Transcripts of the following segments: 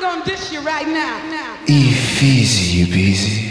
I'm gonna dish you right now. now. Easy peasy.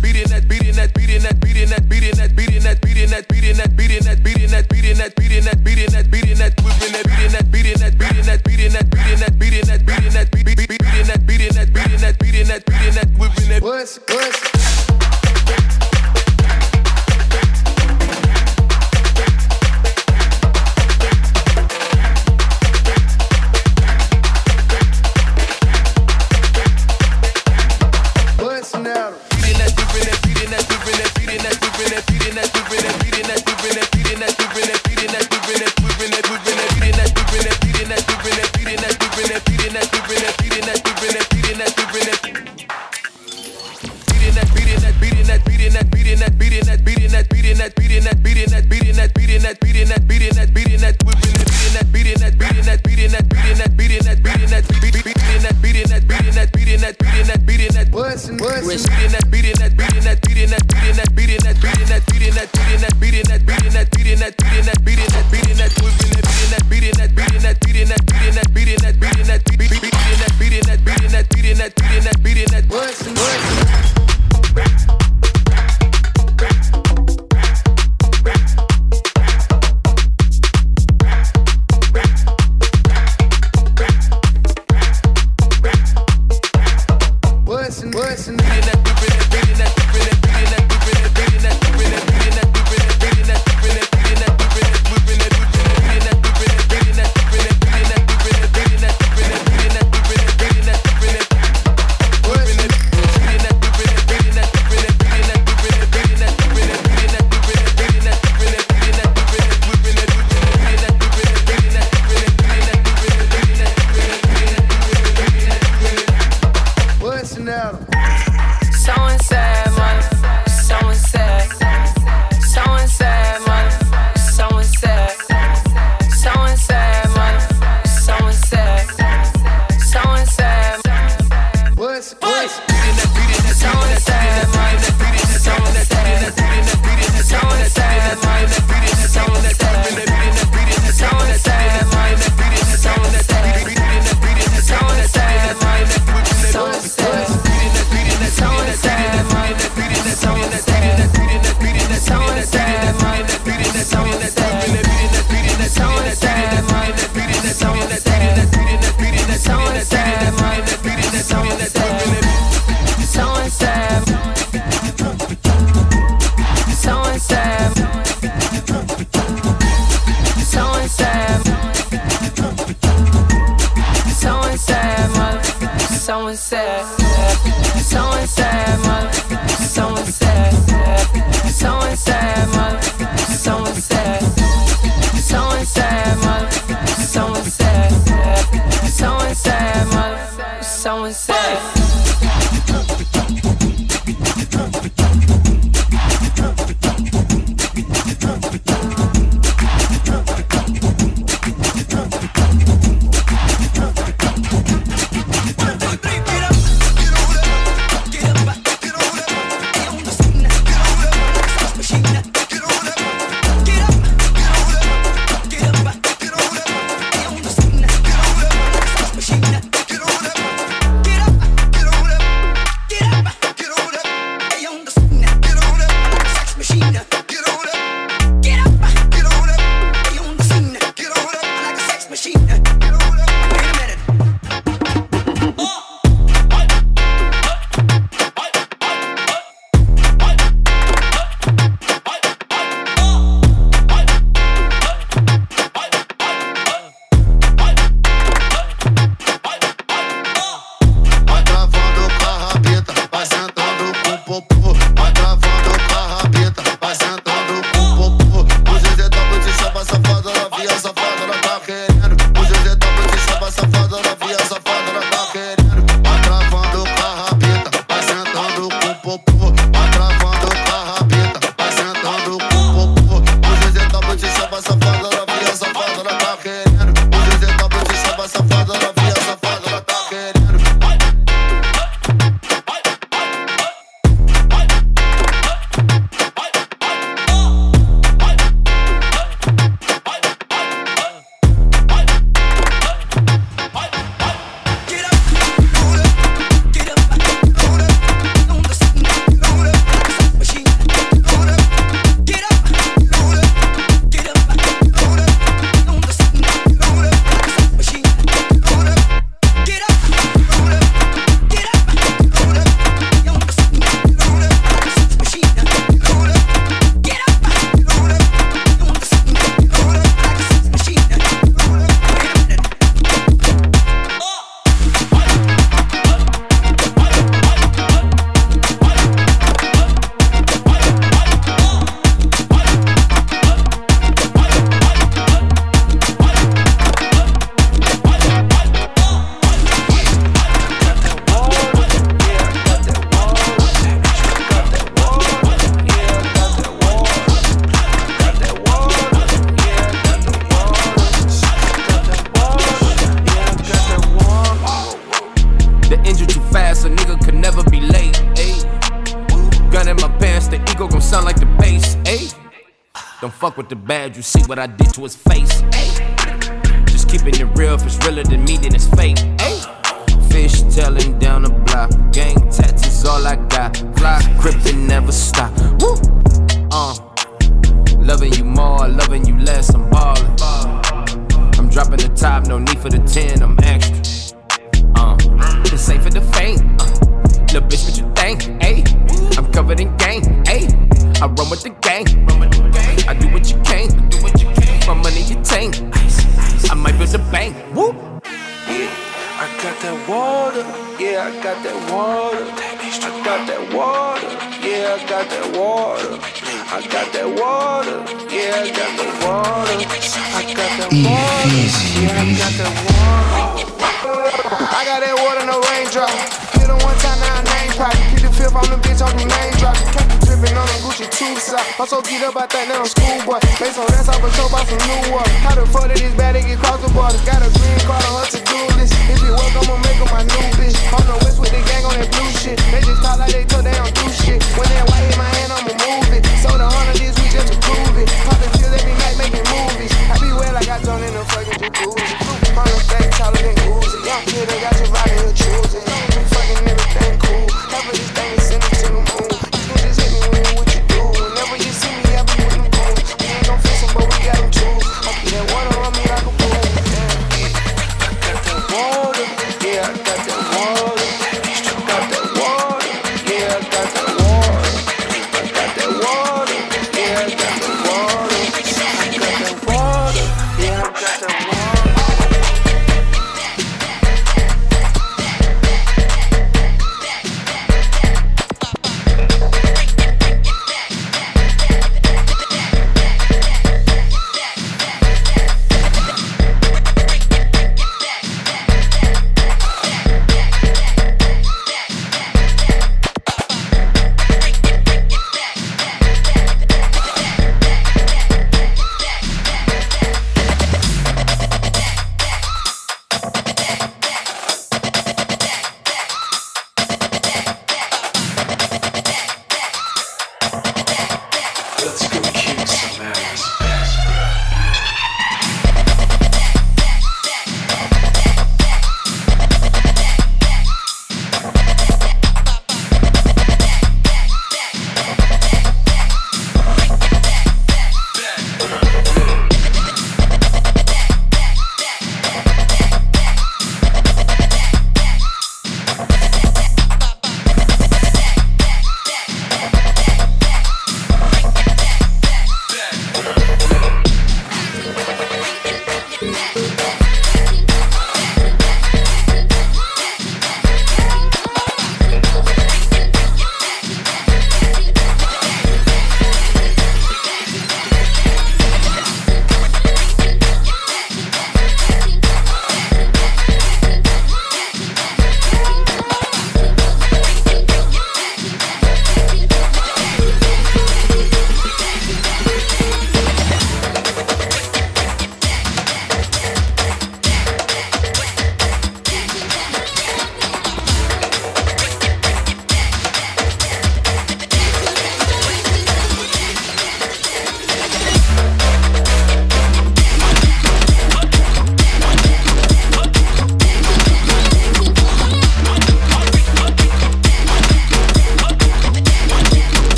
beating that beating that beating that beating that beating that beating that beating that beating that beating that beating that beating that beating that a nigga could never be late. Ayy. Gun in my pants, the ego gon' sound like the bass. Ayy. Don't fuck with the bad, you see what I did to his face. Ayy. Just keeping it real, if it's realer than me, then it's fake. Ayy. Fish tailing down the block, gang tattoos all I got. Fly, crippin' never stop. Woo. Uh. Loving you more, loving you less, I'm ballin'. I'm dropping the top, no need for the 10, I'm extra. Uh, this ain't for the faint. Uh, little bitch, what you think? Ayy, I'm covered in gang. Ayy, I run with the gang. I do what you can. My money you tank. I might build a bank. Woo. I got that water. Yeah, I got that water. I got that water. Yeah, I got that water. I got that water. Yeah, I got the water. I got that water. Yeah, I got that water. I got that water, no raindrop. Hit him one time, now I name pop. Keep the fifth on the bitch, on the name drop. Kept the dripping on the Gucci two side. Uh. I'm so geeked up, I think that I'm schoolboy. Based on that, I was told about some new water. How the fuck did this bad get cross the border? Got a green card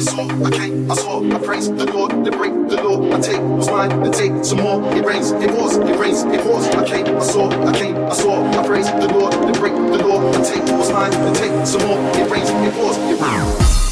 I saw, I came, I saw, I praise the Lord, they break the law. I take what's mine, they take some more. It rains, it pours, it rains, it pours. I came, I saw, I came, I saw, I praise the Lord, they break the law. I take what's mine, they take some more. It rains, it pours, it rains.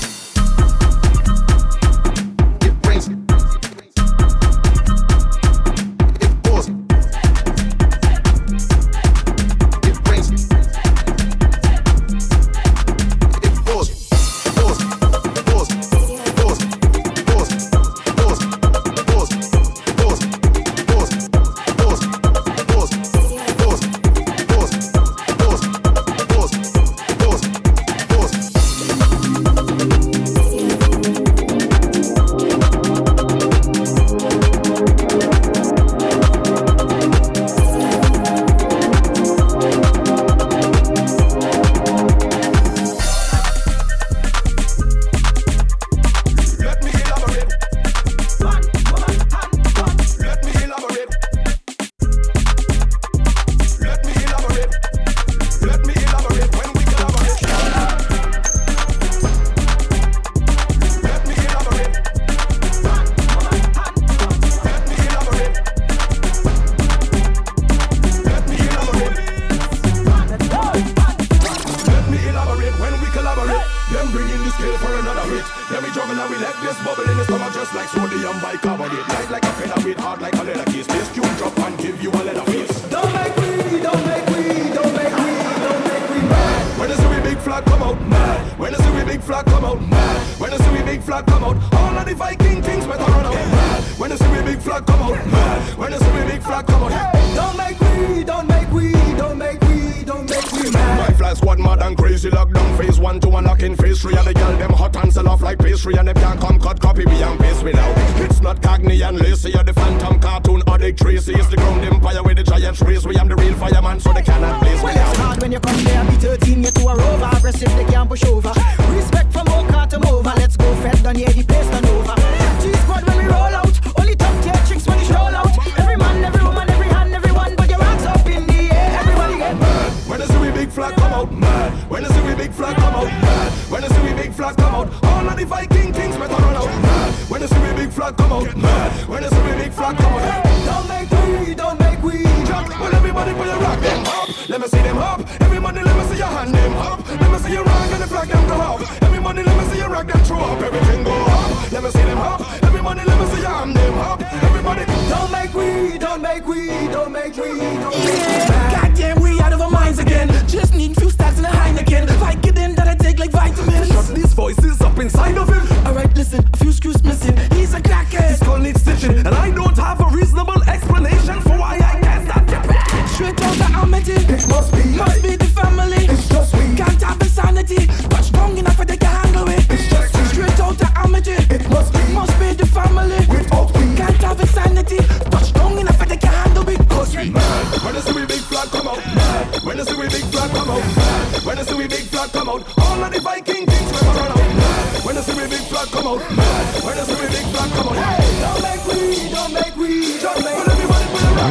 come out. Mad. When I see the big flag come out. Don't make weed, don't make weed. Jack. Well, everybody put your rock them up. Let me see them up. Everybody, let me see your hand them up. Let me see your rock and the flag them go up. Everybody, let me see your rock them throw up. Everything go up. Let me see them up. Everybody, let me see your hand them up. Everybody, don't make weed, don't make weed, don't make weed, don't make weed.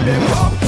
hip hop.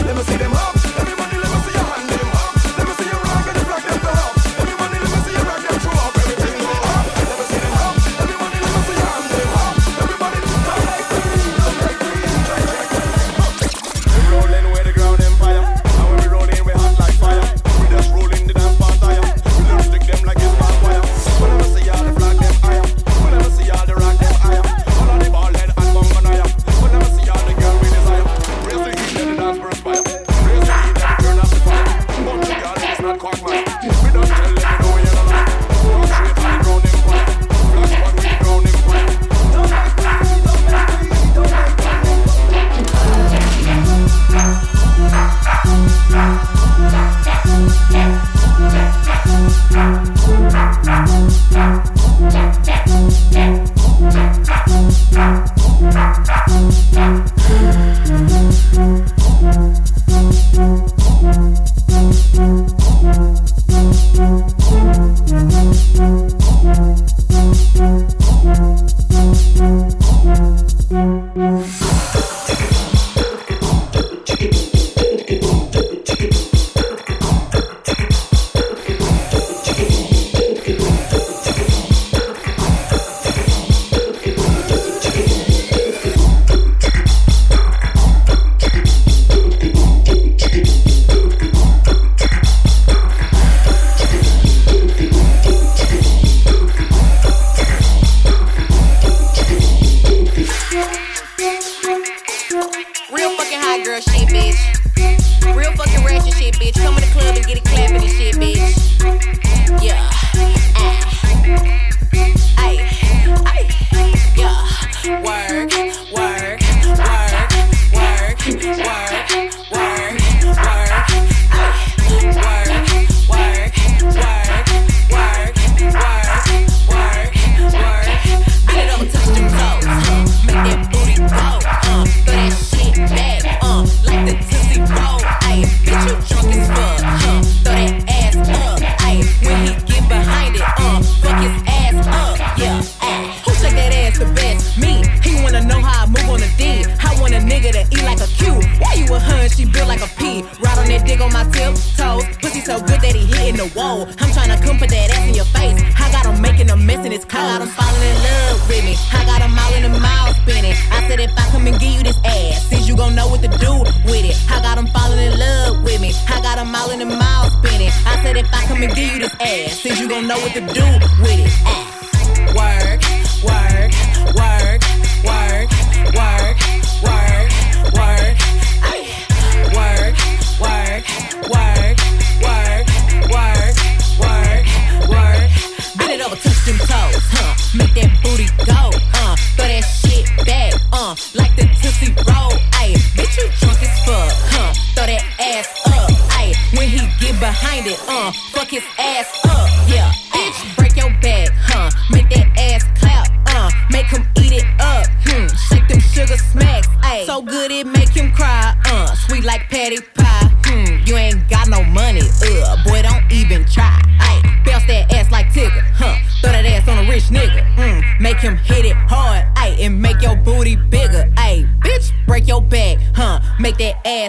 what to do with it.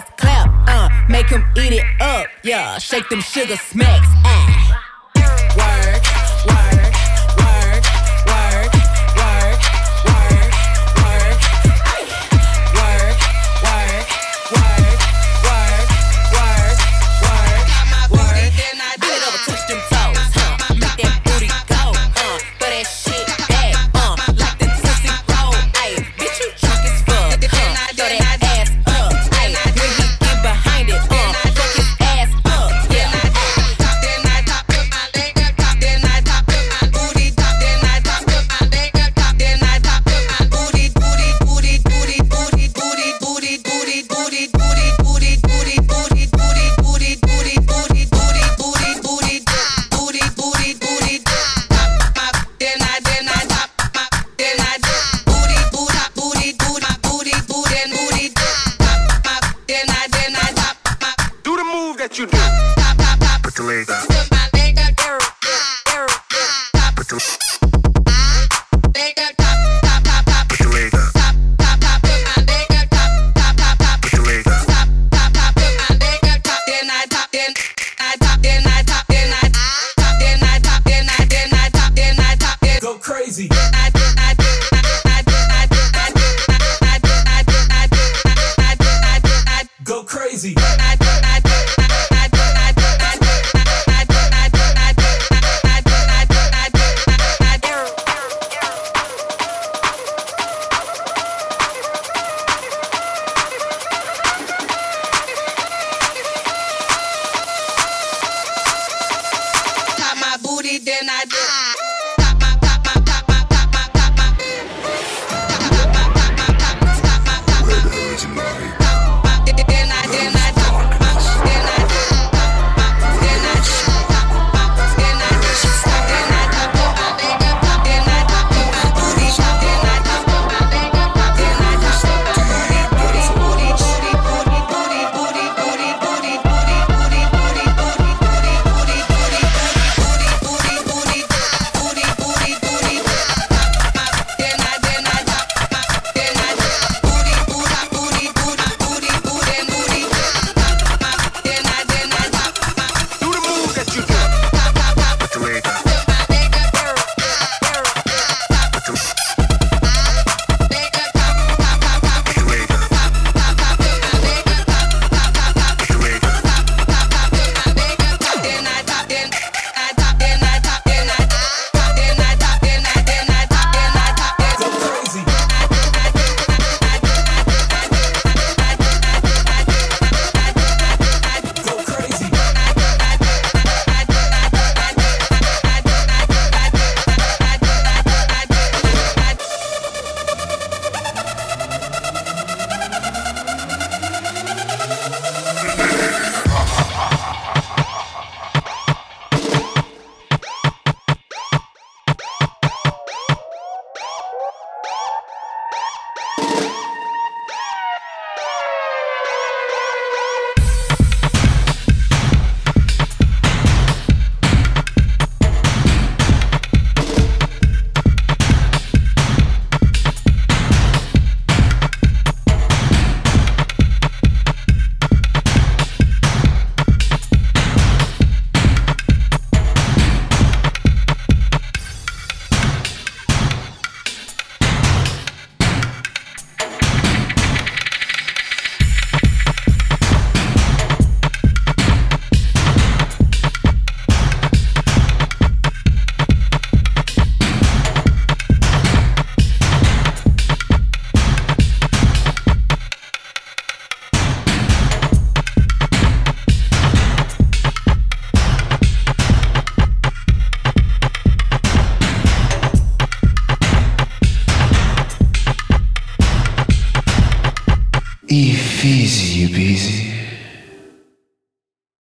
ass clap, uh, make him eat it up, yeah, shake them sugar smacks, ah. you do.